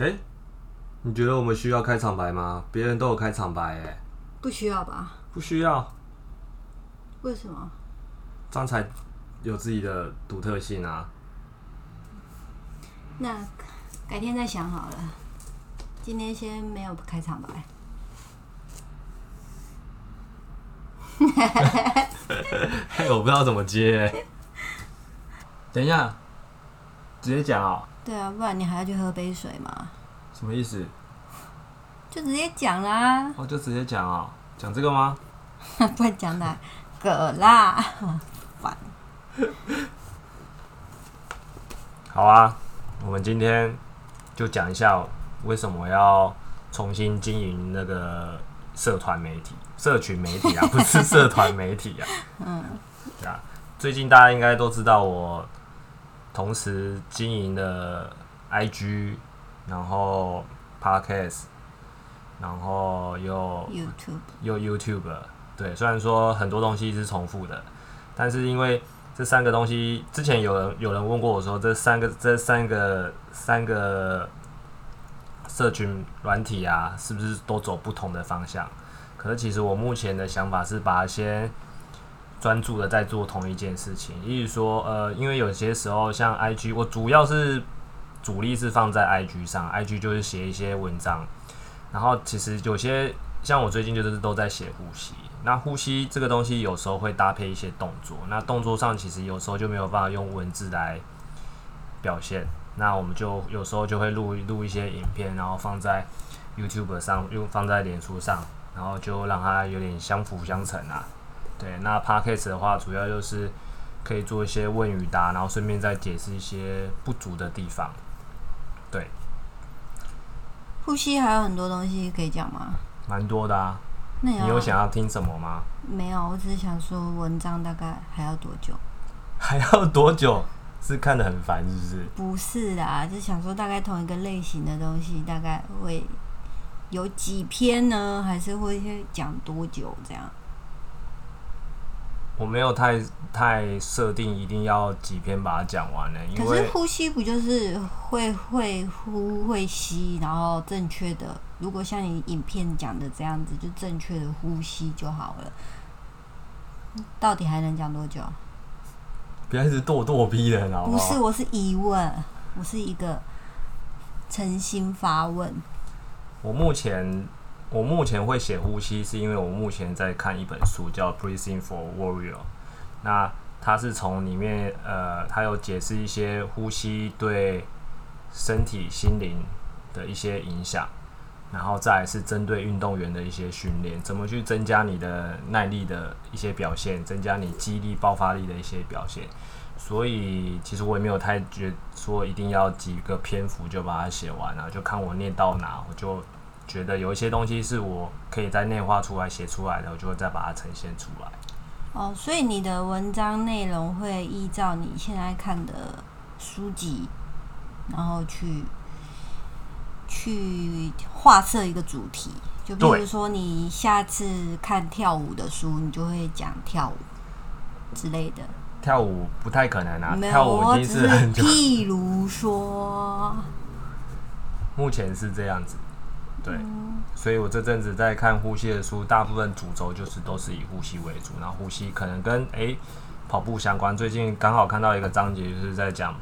哎、你觉得我们需要开场白吗？别人都有开场白，哎，不需要吧？不需要，为什么？这样才有自己的独特性啊。那改天再想好了。今天先没有开场白。嘿，我不知道怎么接、哎等一下，直接讲啊、对啊，不然你还要去喝杯水嘛？什么意思？就直接讲啦，哦，就直接讲啊、讲这个吗？不然讲哪个啦？烦。好啊，我们今天就讲一下为什么要重新经营那个社团媒体、社群媒体啊，不是 社团媒体啊。嗯，对啊，最近大家应该都知道，我同时经营的 IG，然后 Podcast，然后又 YouTube 又 YouTube，对，虽然说很多东西是重复的，但是因为这三个东西，之前有人有人问过我说，这三个这三个三个社群软体啊，是不是都走不同的方向？可是其实我目前的想法是把它先专注的在做同一件事情，例如说，呃，因为有些时候像 IG，我主要是主力是放在 IG 上，IG 就是写一些文章，然后其实有些像我最近就是都在写呼吸，那呼吸这个东西有时候会搭配一些动作，那动作上其实有时候就没有办法用文字来表现，那我们就有时候就会录录一些影片，然后放在 YouTube 上，又放在脸书上，然后就让它有点相辅相成啊。对，那 Podcast 的话，主要就是可以做一些问与答，然后顺便再解释一些不足的地方。对，呼吸还有很多东西可以讲吗？蛮多的啊。那你有想要听什么吗？没有？我只是想说文章大概还要多久？还要多久？是看得很烦，是不是？不是啦，就想说大概同一个类型的东西大概会有几篇呢？还是会讲多久这样？我没有太太设定一定要几篇把它讲完呢，因可是为呼吸不就是会会呼会吸，然后正确的，如果像你影片讲的这样子，就正确的呼吸就好了。到底还能讲多久？不要一直咄咄逼人，好不是，我是疑问，我是一个诚心发问。我目前我目前会写呼吸，是因为我目前在看一本书叫《Breathing for Warrior》，那它是从里面呃，它有解释一些呼吸对身体、心灵的一些影响。然后再是针对运动员的一些训练，怎么去增加你的耐力的一些表现，增加你肌力、爆发力的一些表现。所以其实我也没有太觉说一定要几个篇幅就把它写完了、就看我念到哪，我就觉得有一些东西是我可以在内化出来、写出来的，我就会再把它呈现出来。哦，所以你的文章内容会依照你现在看的书籍，然后去去画设一个主题。就比如说，你下次看跳舞的书，你就会讲跳舞之类的。跳舞不太可能啊，跳舞已经我只是很久，譬如说，目前是这样子。对，嗯所以我这阵子在看呼吸的书，大部分主轴就是都是以呼吸为主，然后呼吸可能跟诶、跑步相关。最近刚好看到一个章节，就是在讲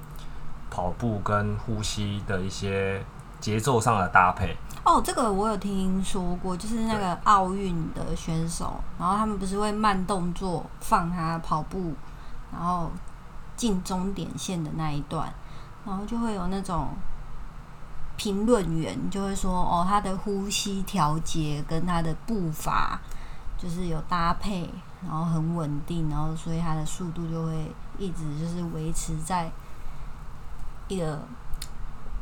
跑步跟呼吸的一些节奏上的搭配。哦，这个我有听说过，就是那个奥运的选手，然后他们不是会慢动作放他跑步，然后进终点线的那一段，然后就会有那种评论员就会说，哦，他的呼吸调节跟他的步伐就是有搭配，然后很稳定，然后所以他的速度就会一直就是维持在一个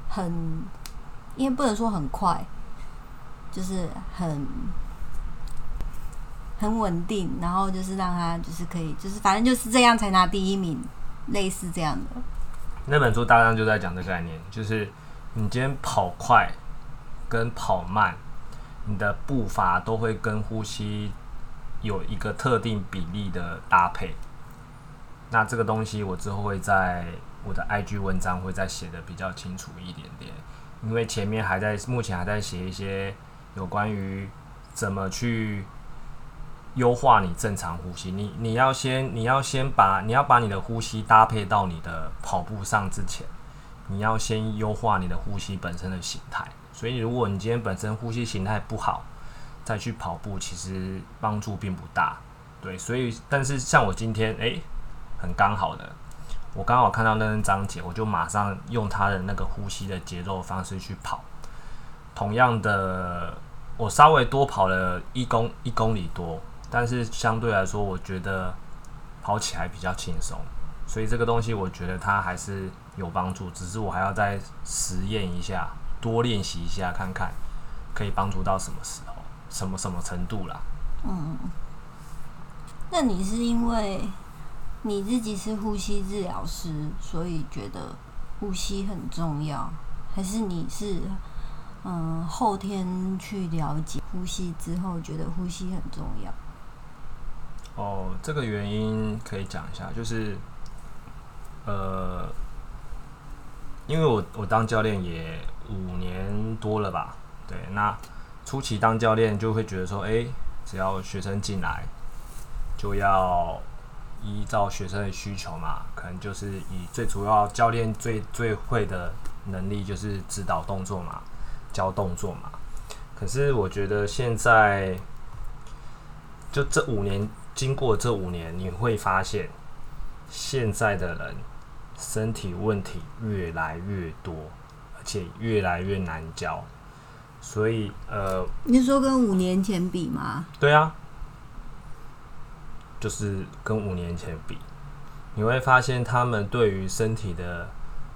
很，因为不能说很快，就是很很稳定，然后就是让他就是可以，就是反正就是这样才拿第一名，类似这样的。那本书大量就在讲这个概念，就是你今天跑快跟跑慢，你的步伐都会跟呼吸有一个特定比例的搭配。那这个东西我之后会在我的 IG 文章会再写的比较清楚一点点。因为前面还在目前还在写一些有关于怎么去优化你正常呼吸。你你要先你要先把你要把你的呼吸搭配到你的跑步上之前，你要先优化你的呼吸本身的形态。所以如果你今天本身呼吸形态不好，再去跑步，其实帮助并不大。对，所以但是像我今天诶，很刚好的。我刚好看到那张章节，我就马上用她的那个呼吸的节奏方式去跑。同样的，我稍微多跑了一公一公里多，但是相对来说，我觉得跑起来比较轻松。所以这个东西，我觉得它还是有帮助，只是我还要再实验一下，多练习一下，看看可以帮助到什么时候，什么什么程度啦。嗯，那你是因为？你自己是呼吸治疗师，所以觉得呼吸很重要，还是你是嗯后天去了解呼吸之后觉得呼吸很重要？哦，这个原因可以讲一下，就是呃，因为我我当教练也五年多了吧，对，那初期当教练就会觉得说，哎，只要学生进来就要。依照学生的需求嘛，可能就是以最主要教练最最会的能力就是指导动作嘛，教动作嘛。可是我觉得现在就这五年，经过这五年，你会发现现在的人身体问题越来越多，而且越来越难教。所以呃，你说跟五年前比吗？对啊。就是跟五年前比，你会发现他们对于身体的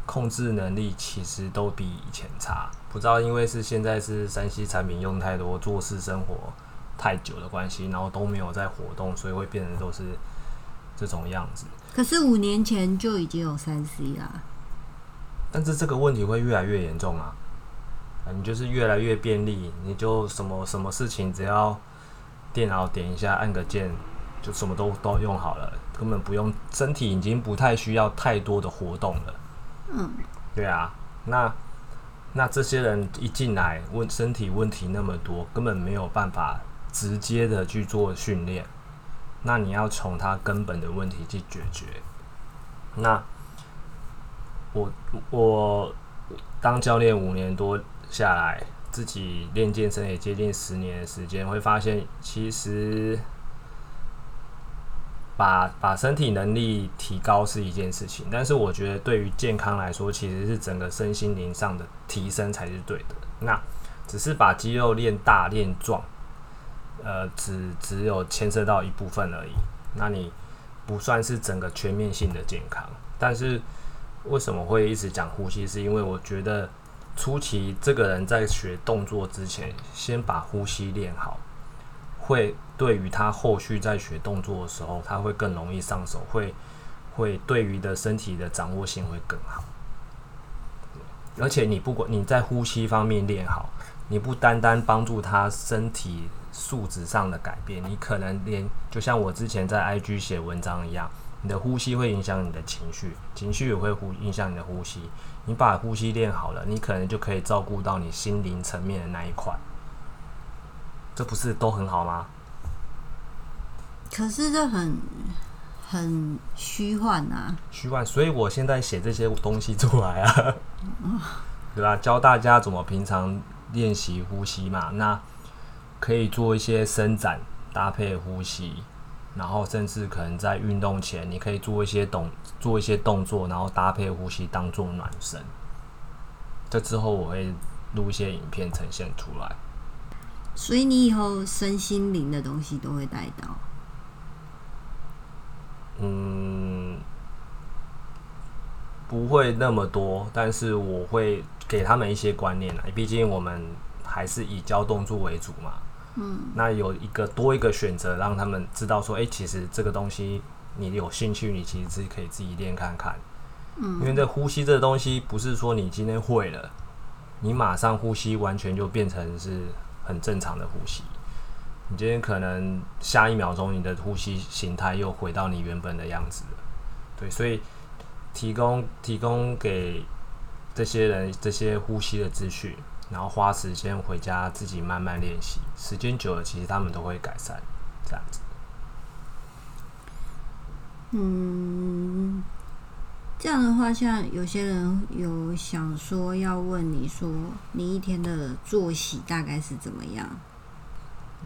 控制能力其实都比以前差。不知道因为是现在是山西产品用太多，做事生活太久的关系，然后都没有在活动，所以会变成都是这种样子。可是五年前就已经有三 C 啦。但是这个问题会越来越严重啊！你就是越来越便利，你就什么什么事情只要电脑点一下，按个键。就什么都都用好了，根本不用身体已经不太需要太多的活动了。嗯，对啊，那那这些人一进来问身体问题那么多，根本没有办法直接的去做训练。那你要从他根本的问题去解决。那我我当教练五年多下来，自己练健身也接近十年的时间，会发现其实。把把身体能力提高是一件事情，但是我觉得对于健康来说，其实是整个身心灵上的提升才是对的。那只是把肌肉练大练壮，呃，只只有牵涉到一部分而已。那你不算是整个全面性的健康。但是为什么会一直讲呼吸？是因为我觉得初期这个人在学动作之前，先把呼吸练好。会对于他后续在学动作的时候，他会更容易上手，会会对于的身体的掌握性会更好。而且你不管你在呼吸方面练好，你不单单帮助他身体素质上的改变，你可能连就像我之前在 IG 写文章一样，你的呼吸会影响你的情绪，情绪也会呼影响你的呼吸。你把呼吸练好了，你可能就可以照顾到你心灵层面的那一块。这不是都很好吗？可是这很很虚幻啊，虚幻。所以我现在写这些东西出来啊，对吧？教大家怎么平常练习呼吸嘛。那可以做一些伸展搭配呼吸，然后甚至可能在运动前，你可以做一些动做一些动作，然后搭配呼吸当做暖身。这之后我会录一些影片呈现出来。所以你以后身心灵的东西都会带到？嗯，不会那么多，但是我会给他们一些观念啊。毕竟我们还是以教动作为主嘛。嗯。那有一个多一个选择，让他们知道说，哎，其实这个东西你有兴趣，你其实自己可以自己练看看。嗯。因为这呼吸这个东西，不是说你今天会了，你马上呼吸完全就变成是。很正常的呼吸，你今天可能下一秒钟你的呼吸形态又回到你原本的样子了。对，所以提供提供给这些人这些呼吸的资讯，然后花时间回家自己慢慢练习，时间久了，其实他们都会改善，这样子。嗯，这样的话，像有些人有想说要问你说，你一天的作息大概是怎么样？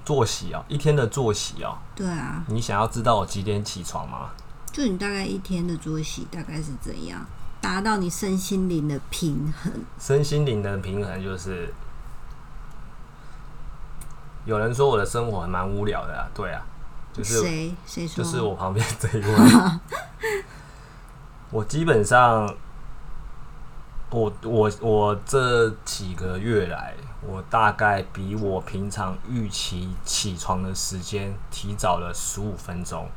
作息哦，一天的作息哦，对啊，你想要知道我几点起床吗？就你大概一天的作息大概是怎样，达到你身心灵的平衡？身心灵的平衡就是，有人说我的生活还蛮无聊的啊，对啊，就是谁谁说？就是我旁边这一位，我基本上，我我我这几个月来，我大概比我平常预期起床的时间提早了十五分钟。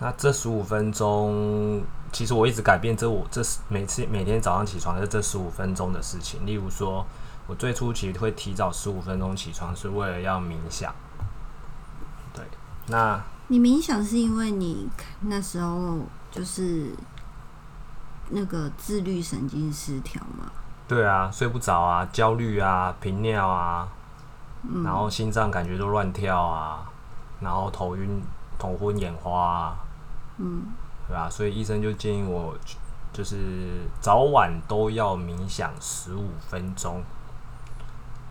那这十五分钟，其实我一直改变这我这每次每天早上起床的这十五分钟的事情。例如说，我最初其实会提早十五分钟起床，是为了要冥想。对，那你冥想是因为你那时候就是那个自律神经失调嘛？对啊，睡不着啊，焦虑啊，频尿啊，嗯然后心脏感觉都乱跳啊，然后头晕、头昏眼花啊，嗯，对吧、所以医生就建议我，就是早晚都要冥想十五分钟。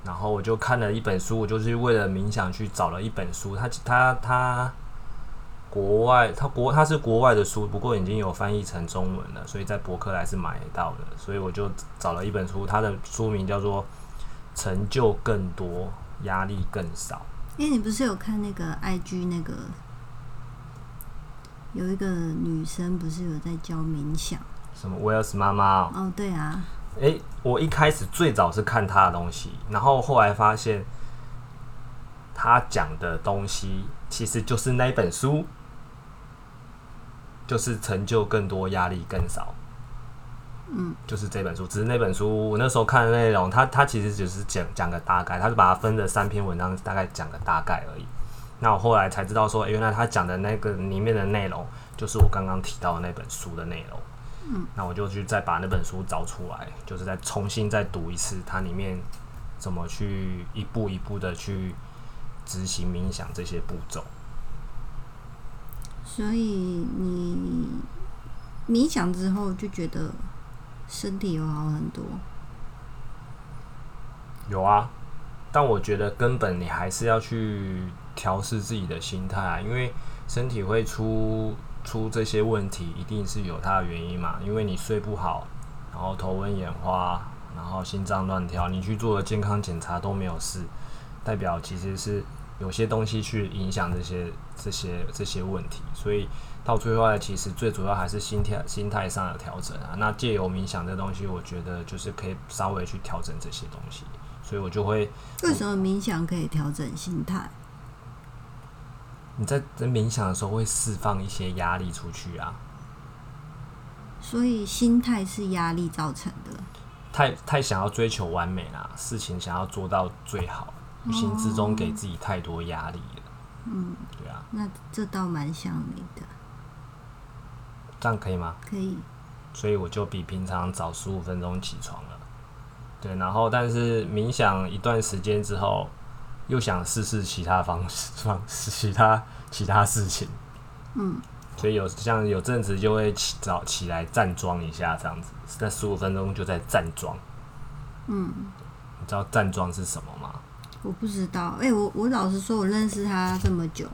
然后我就看了一本书，我就是为了冥想去找了一本书，他他他国外，他国他是国外的书，不过已经有翻译成中文了，所以在博客来是买到的。所以我就找了一本书，它的书名叫做《成就更多，压力更少》。哎、你不是有看那个 IG 那个有一个女生不是有在教冥想？什么 Wells 妈妈、哦？哦，对啊，诶，我一开始最早是看她的东西，然后后来发现她讲的东西其实就是那一本书，就是成就更多，压力更少。嗯，就是这本书，只是那本书我那时候看的内容，它它其实只是讲讲个大概，它是把它分了三篇文章，大概讲个大概而已。那我后来才知道说，诶原来他讲的那个里面的内容，就是我刚刚提到的那本书的内容。嗯，那我就去再把那本书找出来，就是再重新再读一次，它里面怎么去一步一步的去执行冥想这些步骤。所以你冥想之后就觉得身体有好很多。有啊，但我觉得根本你还是要去调试自己的心态啊，因为身体会出出这些问题，一定是有它的原因嘛。因为你睡不好，然后头昏眼花，然后心脏乱跳，你去做了健康检查都没有事，代表其实是有些东西去影响这些这些这些问题，所以到最后，其实最主要还是心态心态上的调整啊。那借由冥想这东西，我觉得就是可以稍微去调整这些东西，所以我就会为什么冥想可以调整心态？你在在冥想的时候会释放一些压力出去啊，所以心态是压力造成的。太太想要追求完美啦，事情想要做到最好，无形之中给自己太多压力了。嗯，对啊，那这倒蛮像你的，这样可以吗？可以。所以我就比平常早十五分钟起床了。对，然后但是冥想一段时间之后，又想试试其他方式 方式，其他其他事情。嗯，所以有像有阵子就会起早起来站桩一下，这样子，那十五分钟就在站桩。嗯，你知道站桩是什么吗？我不知道。哎、我我老实说，我认识他这么久，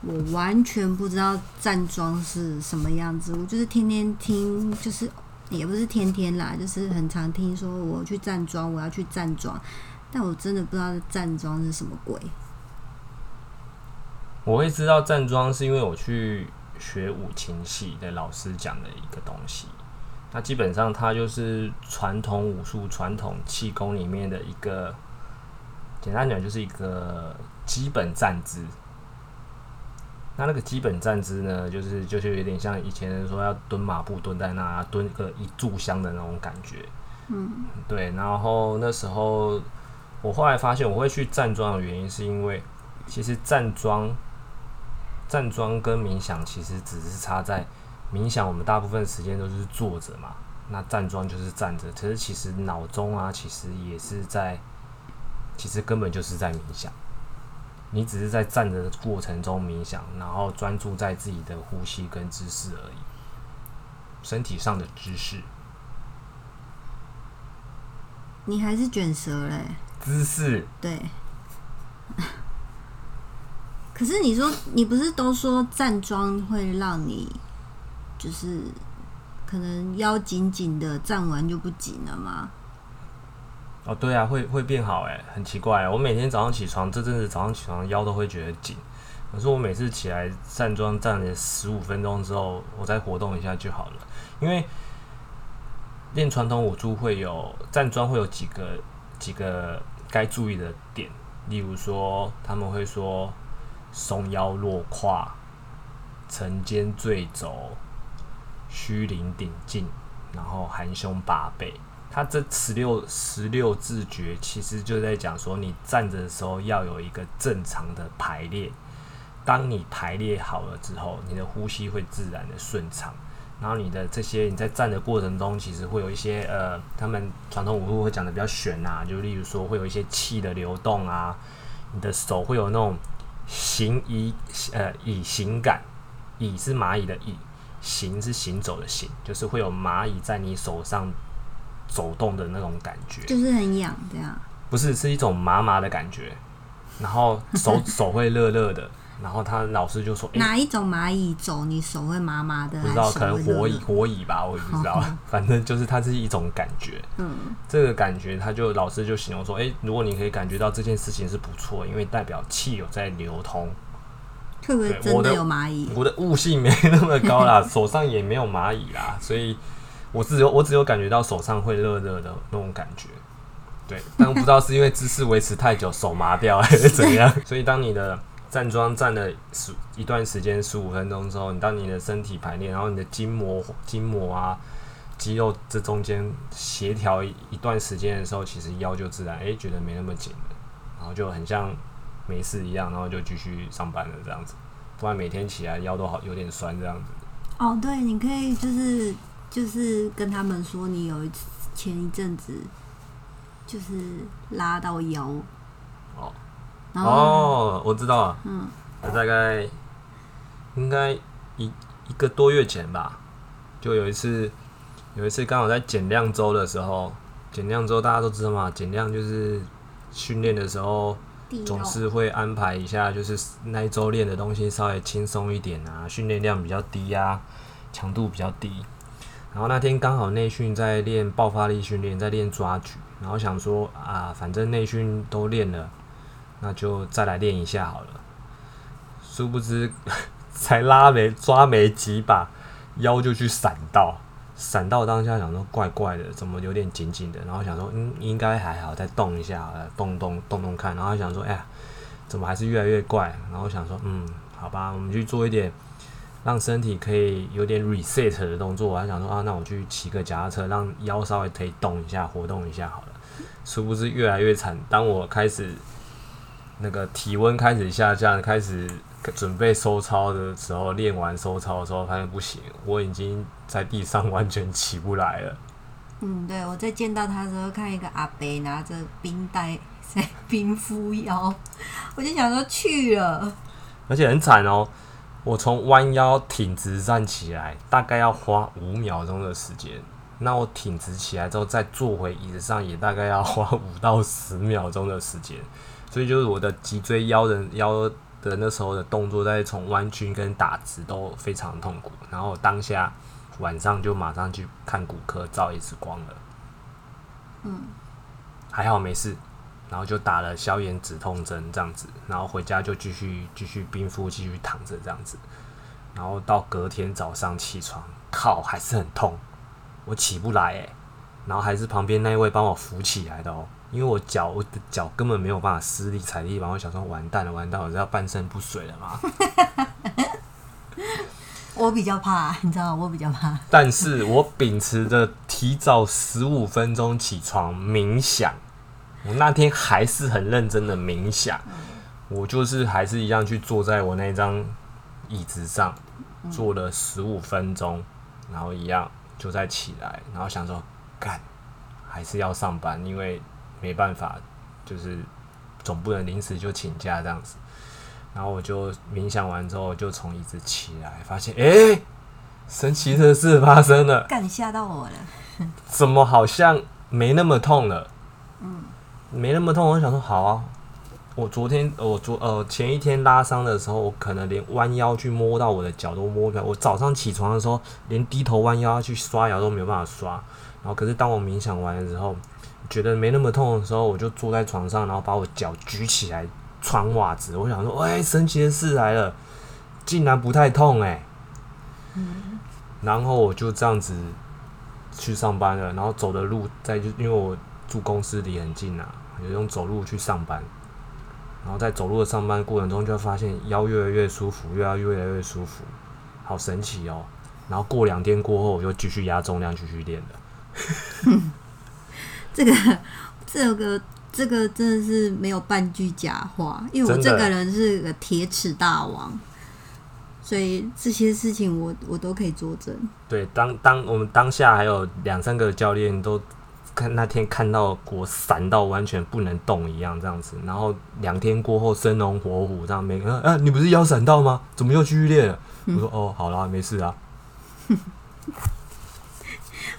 我完全不知道站桩是什么样子。我就是天天听，就是也不是天天啦，就是很常听说我去站桩，我要去站桩，但我真的不知道站桩是什么鬼。我会知道站桩是因为我去学五琴戏的老师讲的一个东西。那基本上它就是传统武术、传统气功里面的一个，简单讲就是一个基本站姿。那那个基本站姿呢，就是就是有点像以前人说要蹲马步蹲在那，蹲个一炷香的那种感觉。嗯对，然后那时候我后来发现我会去站桩的原因，是因为其实站桩、站桩跟冥想其实只是差在冥想，我们大部分时间都是坐着嘛，那站桩就是站着，可是其实脑中啊，其实也是在，其实根本就是在冥想。你只是在站着的过程中冥想，然后专注在自己的呼吸跟姿势而已，身体上的姿势。你还是卷舌嘞？姿势对。可是你说，你不是都说站桩会让你就是可能腰紧紧的，站完就不紧了吗？哦，对啊，会会变好哎，很奇怪。我每天早上起床，这阵子早上起床腰都会觉得紧，可是我每次起来站桩站了十五分钟之后，我再活动一下就好了。因为练传统武术会有站桩会有几个几个该注意的点，例如说他们会说松腰落胯、沉肩坠肘、虚灵顶劲，然后含胸拔背。他这十六十六字诀，其实就在讲说，你站着的时候要有一个正常的排列。当你排列好了之后，你的呼吸会自然的顺畅。然后你的这些你在站的过程中，其实会有一些呃，他们传统武术会讲的比较玄啊，就例如说会有一些气的流动啊，你的手会有那种行以呃以行感，以是蚂蚁的蚁，行是行走的行，就是会有蚂蚁在你手上。走动的那种感觉，就是很痒，这样。不是，是一种麻麻的感觉，然后手 手会热热的，然后他老师就说：“哪一种蚂蚁走，你手会麻麻的？”不知道，可能火蚁火蚁吧，我也不知道。反正就是它是一种感觉。嗯，这个感觉，他就老师就形容说：“哎，如果你可以感觉到这件事情是不错，因为代表气有在流通。”会不会真的有蚂蚁？我的悟性没那么高啦，手上也没有蚂蚁啦，所以。我只有我只有感觉到手上会热热的那种感觉，对，但不知道是因为姿势维持太久手麻掉还是怎样。所以当你的站桩站了十一段时间十五分钟之后，你当你的身体排练，然后你的筋膜筋膜啊肌肉这中间协调一段时间的时候，其实腰就自然哎觉得没那么紧了，然后就很像没事一样，然后就继续上班了这样子。不然每天起来腰都好有点酸这样子。哦，对，你可以就是。就是跟他们说，你有一次前一阵子就是拉到腰哦，哦，我知道。了，嗯，大概应该一一个多月前吧，就有一次，有一次刚好在减量周的时候，减量周大家都知道嘛，减量就是训练的时候总是会安排一下，就是那一周练的东西稍微轻松一点啊，训练量比较低啊，强度比较低。然后那天刚好内训在练爆发力训练，在练抓举，然后想说啊，反正内训都练了，那就再来练一下好了。殊不知才拉没抓没几把，腰就去闪到，闪到当下想说怪怪的，怎么有点紧紧的？然后想说嗯应该还好，再动一下，动动动动看。然后想说哎呀，怎么还是越来越怪？然后想说嗯好吧，我们去做一点。让身体可以有点 reset 的动作，我还想说啊，那我去骑个脚踏车，让腰稍微可以动一下，活动一下好了。殊不知越来越惨。当我开始那个体温开始下降，开始准备收操的时候，练完收操的时候，发现不行，我已经在地上 完全起不来了。嗯，对，我在见到他的时候，看一个阿伯拿着冰袋在 冰敷腰，我就想说去了，而且很惨哦。我从弯腰挺直站起来，大概要花五秒钟的时间。那我挺直起来之后，再坐回椅子上，也大概要花五到十秒钟的时间。所以就是我的脊椎腰的腰的那时候的动作，在从弯曲跟打直都非常痛苦。然后当下晚上就马上去看骨科照一次光了。嗯，还好没事。然后就打了消炎止痛针，这样子，然后回家就继续继续冰敷，继续躺着这样子，然后到隔天早上起床，靠，还是很痛，我起不来诶，然后还是旁边那一位帮我扶起来的哦，因为我脚我的脚根本没有办法施力踩地板，我想说完蛋了完蛋了，我要半身不遂了嘛。我比较怕，你知道我比较怕，但是我秉持着提早十五分钟起床冥想。我那天还是很认真的冥想，我就是还是一样去坐在我那张椅子上，坐了十五分钟，然后一样就在起来，然后想说干还是要上班，因为没办法，就是总不能临时就请假这样子。然后我就冥想完之后，就从椅子起来，发现诶，神奇的事发生了，干吓到我了。怎么好像没那么痛了？嗯，没那么痛。我想说好啊，我昨天我昨呃前一天拉伤的时候，我可能连弯腰去摸到我的脚都摸不了。我早上起床的时候，连低头弯腰去刷牙都没有办法刷。然后可是当我冥想完的时候，觉得没那么痛的时候，我就坐在床上，然后把我脚举起来。穿袜子，我想说，哎，神奇的事来了，竟然不太痛哎。嗯。然后我就这样子去上班了，然后走的路在就因为我住公司离很近啊，就用走路去上班。然后在走路的上班过程中，就发现腰越来越舒服，越来越来越舒服，好神奇哦。然后过两天过后，我就继续压重量，继续练了。这个，这个。这个真的是没有半句假话，因为我这个人是个铁齿大王，所以这些事情我我都可以作证。对，当当我们当下还有两三个教练都看那天看到我闪到完全不能动一样这样子，然后两天过后生龙活虎这样，每个人啊，你不是腰闪到吗？怎么又继续练了？我说哦，好啦，没事啊。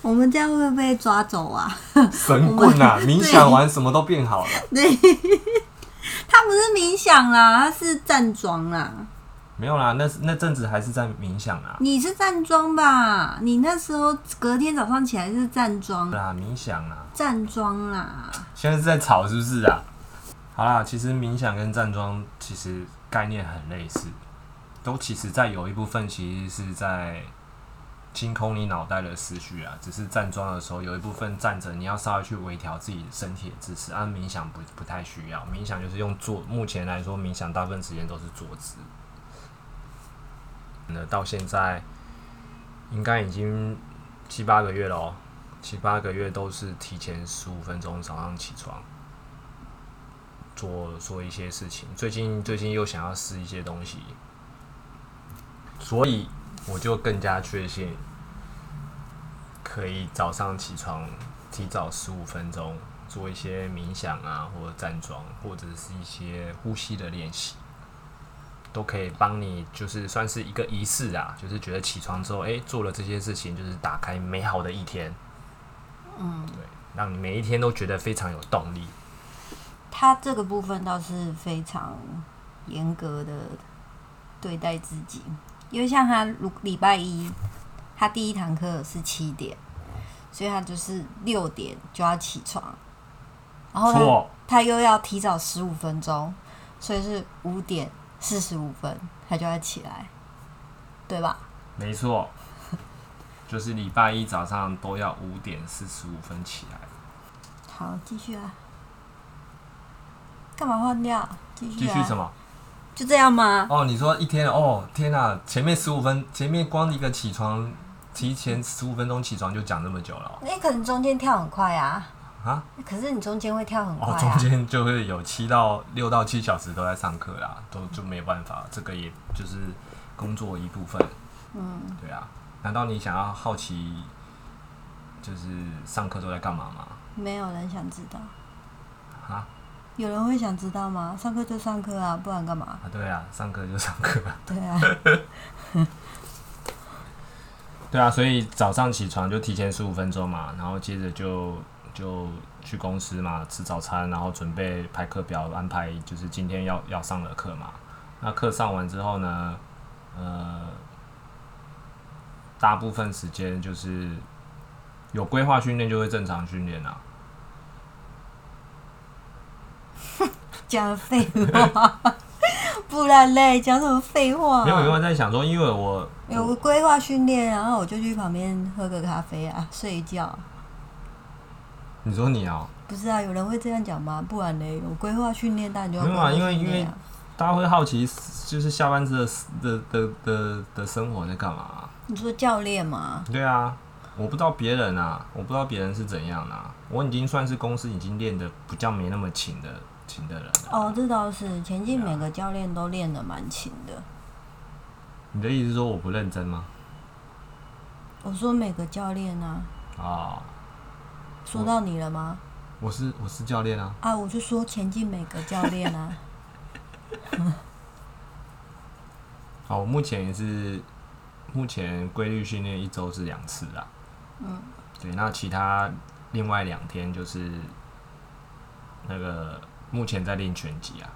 我们这样会不会被抓走啊？神棍啊！冥想完什么都变好了。对，他不是冥想啦，他是站桩啦。没有啦，那那阵子还是在冥想啊。你是站桩吧？你那时候隔天早上起来是站桩啦，冥想啊，站桩啦。现在是在吵是不是啊？好啦，其实冥想跟站桩其实概念很类似，都其实在有一部分其实是在。清空你脑袋的思绪啊，只是站桩的时候有一部分站着，你要稍微去微调自己身体的姿势。按冥想不不太需要，冥想就是用坐。目前来说，冥想大部分时间都是坐姿。那到现在应该已经七八个月了哦，七八个月都是提前十五分钟早上起床做做一些事情。最近最近又想要试一些东西，所以。我就更加确信，可以早上起床提早十五分钟做一些冥想啊，或者站桩，或者是一些呼吸的练习，都可以帮你，就是算是一个仪式啊，就是觉得起床之后，哎，做了这些事情，就是打开美好的一天。嗯，对，让你每一天都觉得非常有动力。他这个部分倒是非常严格的对待自己。因为像他，如礼拜一，他第一堂课是七点，所以他就是六点就要起床，然后他他又要提早十五分钟，所以是五点四十五分他就要起来，对吧？没错，就是礼拜一早上都要五点四十五分起来。好，继续啊！干嘛换掉？继续继续什么？就这样吗？哦，你说一天哦，天哪！前面十五分，前面光一个起床，提前十五分钟起床就讲那么久了。那可能中间跳很快啊。啊？可是你中间会跳很快。哦，中间就会有七到六到七小时都在上课啦，都就没有办法，这个也就是工作一部分。嗯。对啊，难道你想要好奇，就是上课都在干嘛吗？没有人想知道。啊？有人会想知道吗？上课就上课啊，不然干嘛？啊，对啊，上课就上课。对啊。对啊，所以早上起床就提前十五分钟嘛，然后接着就就去公司嘛，吃早餐，然后准备排课表，安排就是今天要要上的课嘛。那课上完之后呢，呃，大部分时间就是有规划训练就会正常训练啊。讲废话，不然嘞，讲什么废话？没有，因为在想说，因为我有个规划训练，然后我就去旁边喝个咖啡啊，睡一觉。你说你啊？不是啊，有人会这样讲吗？不然呢，有规划训练，但你就没有啊？因为因为大家会好奇，就是下班之后的的的的生活在干嘛？你说教练吗？对啊，我不知道别人啊，我不知道别人是怎样啊。我已经算是公司已经练的比较没那么勤的。勤的人哦，这倒是前进每个教练都练的蛮勤的。你的意思是说我不认真吗？我说每个教练啊，啊、说到你了吗？我是我是教练啊，啊，我就说前进每个教练啊。好，我目前也是目前规律训练一周是两次啊。嗯，对，那其他另外两天就是那个目前在练拳击啊。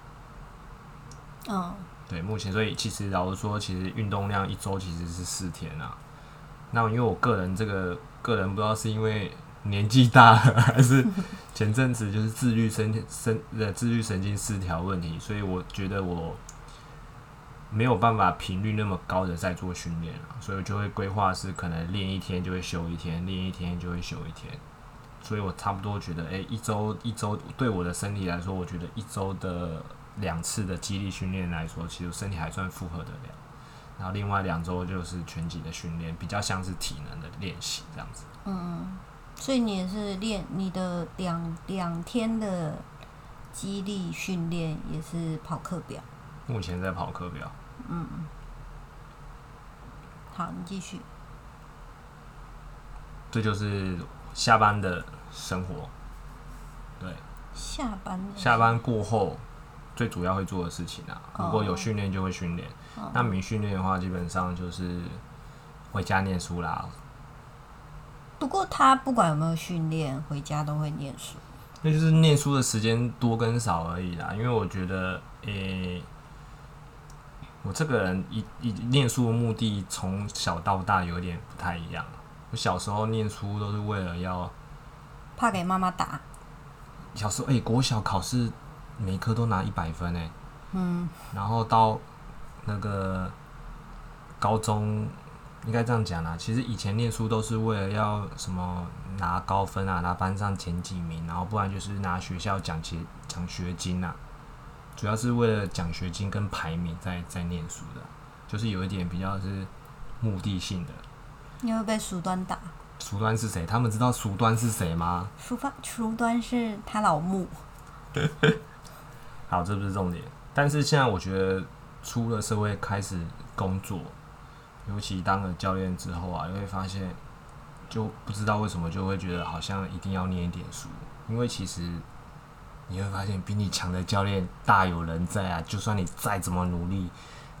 嗯，对，目前所以其实老实说，其实运动量一周其实是四天啊。那因为我个人这个个人不知道是因为年纪大了，还是前阵子就是自律神神的自律神经失调问题，所以我觉得我没有办法频率那么高的在做训练啊，所以我就会规划是可能练一天就会休一天，练一天就会休一天。所以我差不多觉得，诶、一周一周对我的身体来说，我觉得一周的两次的肌力训练来说，其实身体还算负荷得了。然后另外两周就是拳击的训练，比较像是体能的练习这样子。嗯所以你也是练你的两两天的肌力训练，也是跑课表。目前在跑课表，嗯好，你继续。这就是下班的生活。对，下班下班过后最主要会做的事情啊，如果有哦训练就会训练，那没训练的话，基本上就是回家念书啦。不过他不管有没有训练，回家都会念书。那就是念书的时间多跟少而已啦。因为我觉得，诶、我这个人一一念书的目的从小到大有点不太一样。我小时候念书都是为了要，怕给妈妈打。小时候诶、国小考试每科都拿一百分诶、嗯，然后到那个高中，应该这样讲啦。其实以前念书都是为了要什么拿高分啊，拿班上前几名，然后不然就是拿学校奖学奖学金啊。主要是为了奖学金跟排名在在念书的，就是有一点比较是目的性的。你会被熟端打。熟端是谁？他们知道熟端是谁吗？熟端熟端是他老母。好，这不是重点。但是现在我觉得出了社会开始工作，尤其当了教练之后啊，你会发现，就不知道为什么就会觉得好像一定要念一点书，因为其实你会发现比你强的教练大有人在啊，就算你再怎么努力，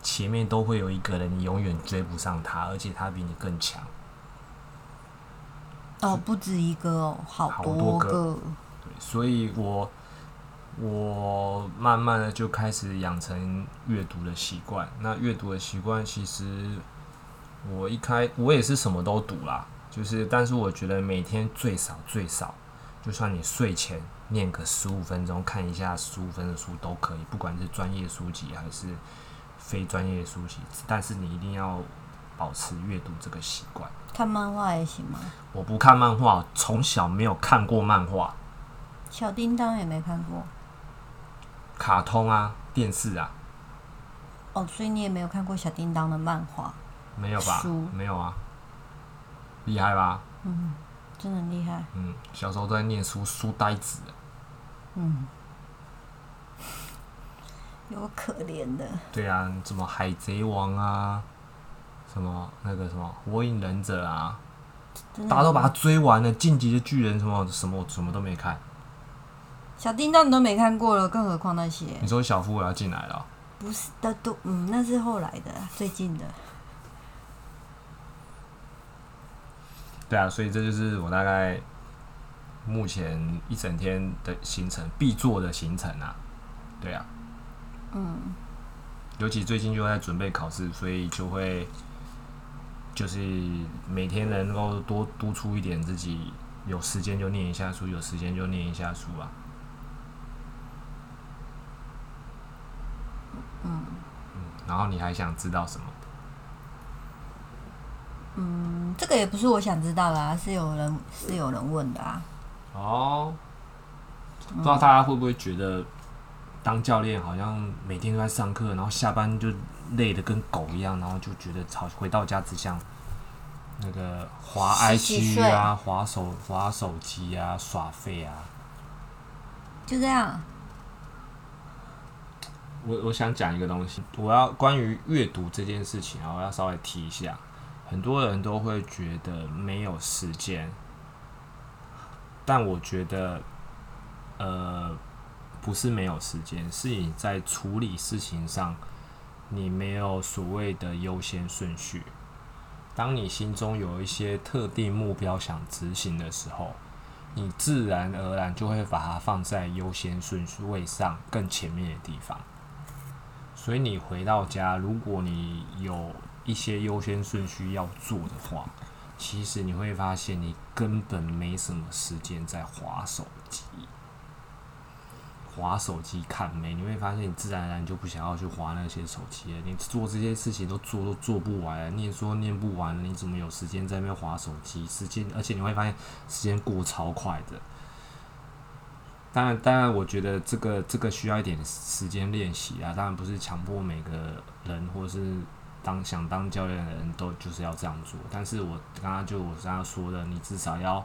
前面都会有一个人你永远追不上他，而且他比你更强。哦，不止一个哦，好好多多个个。对，所以我我慢慢的就开始养成阅读的习惯。那阅读的习惯，其实我一开我也是什么都读啦，就是但是我觉得每天最少最少，就算你睡前念个十五分钟，看一下十五分的书都可以，不管是专业书籍还是非专业书籍，但是你一定要保持阅读这个习惯。看漫画也行吗？我不看漫画，从小没有看过漫画。小叮当也没看过卡通啊，电视啊，哦，所以你也没有看过小叮当的漫画，没有吧书？没有啊，厉害吧？嗯真的很厉害。嗯，小时候都在念书，书呆子。嗯，有可怜的。对啊，什么海贼王啊，什么那个什么火影忍者啊，大家都把它追完了。晋级的巨人什么什么什么都没看。小叮当你都没看过了，更何况那些你说小夫我要进来了哦、不是的都嗯，那是后来的，最近的。对啊，所以这就是我大概目前一整天的行程必做的行程啊。对啊，嗯，尤其最近就在准备考试，所以就会就是每天能够多督促一点自己，有时间就念一下书，有时间就念一下书啊。嗯然后你还想知道什么？嗯，这个也不是我想知道的啊，是有人是有人问的啊。哦，不知道大家会不会觉得当教练好像每天都在上课，然后下班就累得跟狗一样，然后就觉得好回到家只想那个滑 IG 啊、滑手滑手机啊、耍废啊。就这样，我我想讲一个东西，我要关于阅读这件事情啊，我要稍微提一下。很多人都会觉得没有时间，但我觉得，呃，不是没有时间，是你在处理事情上，你没有所谓的优先顺序。当你心中有一些特定目标想执行的时候，你自然而然就会把它放在优先顺序位上更前面的地方。所以你回到家，如果你有一些优先顺序要做的话，其实你会发现你根本没什么时间在划手机。划手机看没，你会发现你自然而然就不想要去划那些手机了。你做这些事情都做都做不完，念书念不完，你怎么有时间在那边划手机？时间，而且你会发现时间过超快的。当然，当然，我觉得这个这个需要一点时间练习啊。当然不是强迫每个人或是当想当教练的人都就是要这样做。但是我刚刚就我刚刚说的，你至少要。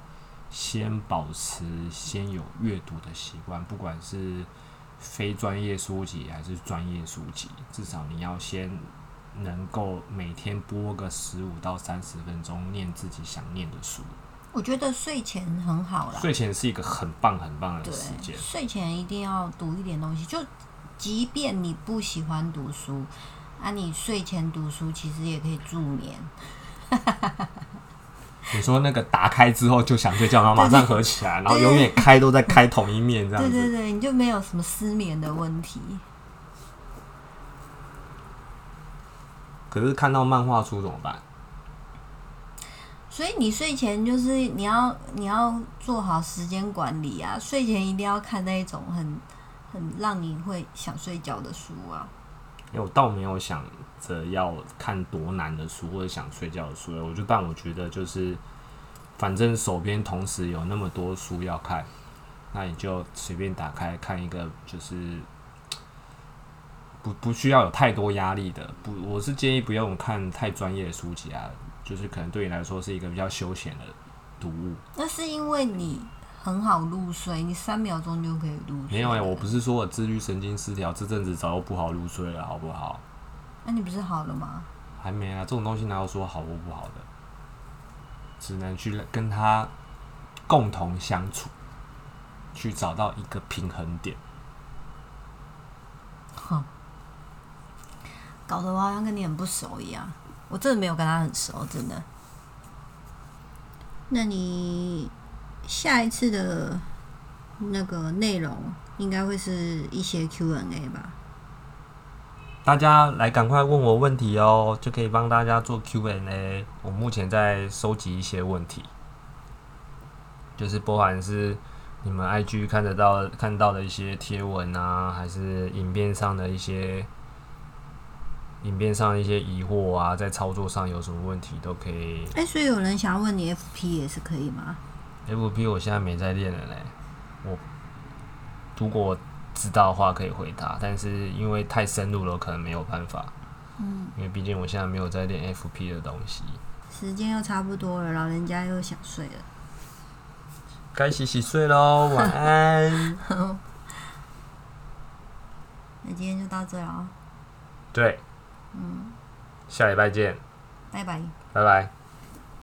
先保持先有阅读的习惯，不管是非专业书籍还是专业书籍，至少你要先能够每天播个十五到三十分钟念自己想念的书。我觉得睡前很好啦，睡前是一个很棒很棒的时间。睡前一定要读一点东西，就即便你不喜欢读书，啊，你睡前读书其实也可以助眠。你说那个打开之后就想睡觉，然后马上合起来，然后永远开都在开同一面这样子。对对对，你就没有什么失眠的问题。可是看到漫画书怎么办？所以你睡前就是你要你要做好时间管理啊，睡前一定要看那一种很很让你会想睡觉的书啊。因为我倒没有想。着要看多难的书或者想睡觉的书，我就但我觉得就是，反正手边同时有那么多书要看，那你就随便打开看一个，就是不不需要有太多压力的。不，我是建议不用看太专业的书籍啊，就是可能对你来说是一个比较休闲的读物。那是因为你很好入睡，你三秒钟就可以入睡。没有哎，我不是说我自律神经失调，这阵子早就不好入睡了，好不好？那你不是好了吗？还没啊，这种东西哪有说好或不好的？只能去跟他共同相处，去找到一个平衡点。哼，搞得我好像跟你很不熟一样。我真的没有跟他很熟，真的。那你下一次的那个内容应该会是一些 Q&A 吧？大家来赶快问我问题哦，就可以帮大家做 Q&A。我目前在收集一些问题，就是包含是你们 IG 看得到看到的一些贴文啊，还是影片上的一些影片上的一些疑惑啊，在操作上有什么问题都可以。哎，所以有人想要问你 FP 也是可以吗？FP 我现在没在练了嘞，我如果。知道的话可以回答，但是因为太深入了，可能没有办法。嗯，因为毕竟我现在没有在练 FP 的东西。时间又差不多了，老人家又想睡了，该洗洗睡喽，晚安。那今天就到这了。对。嗯。下礼拜见。拜拜。拜拜。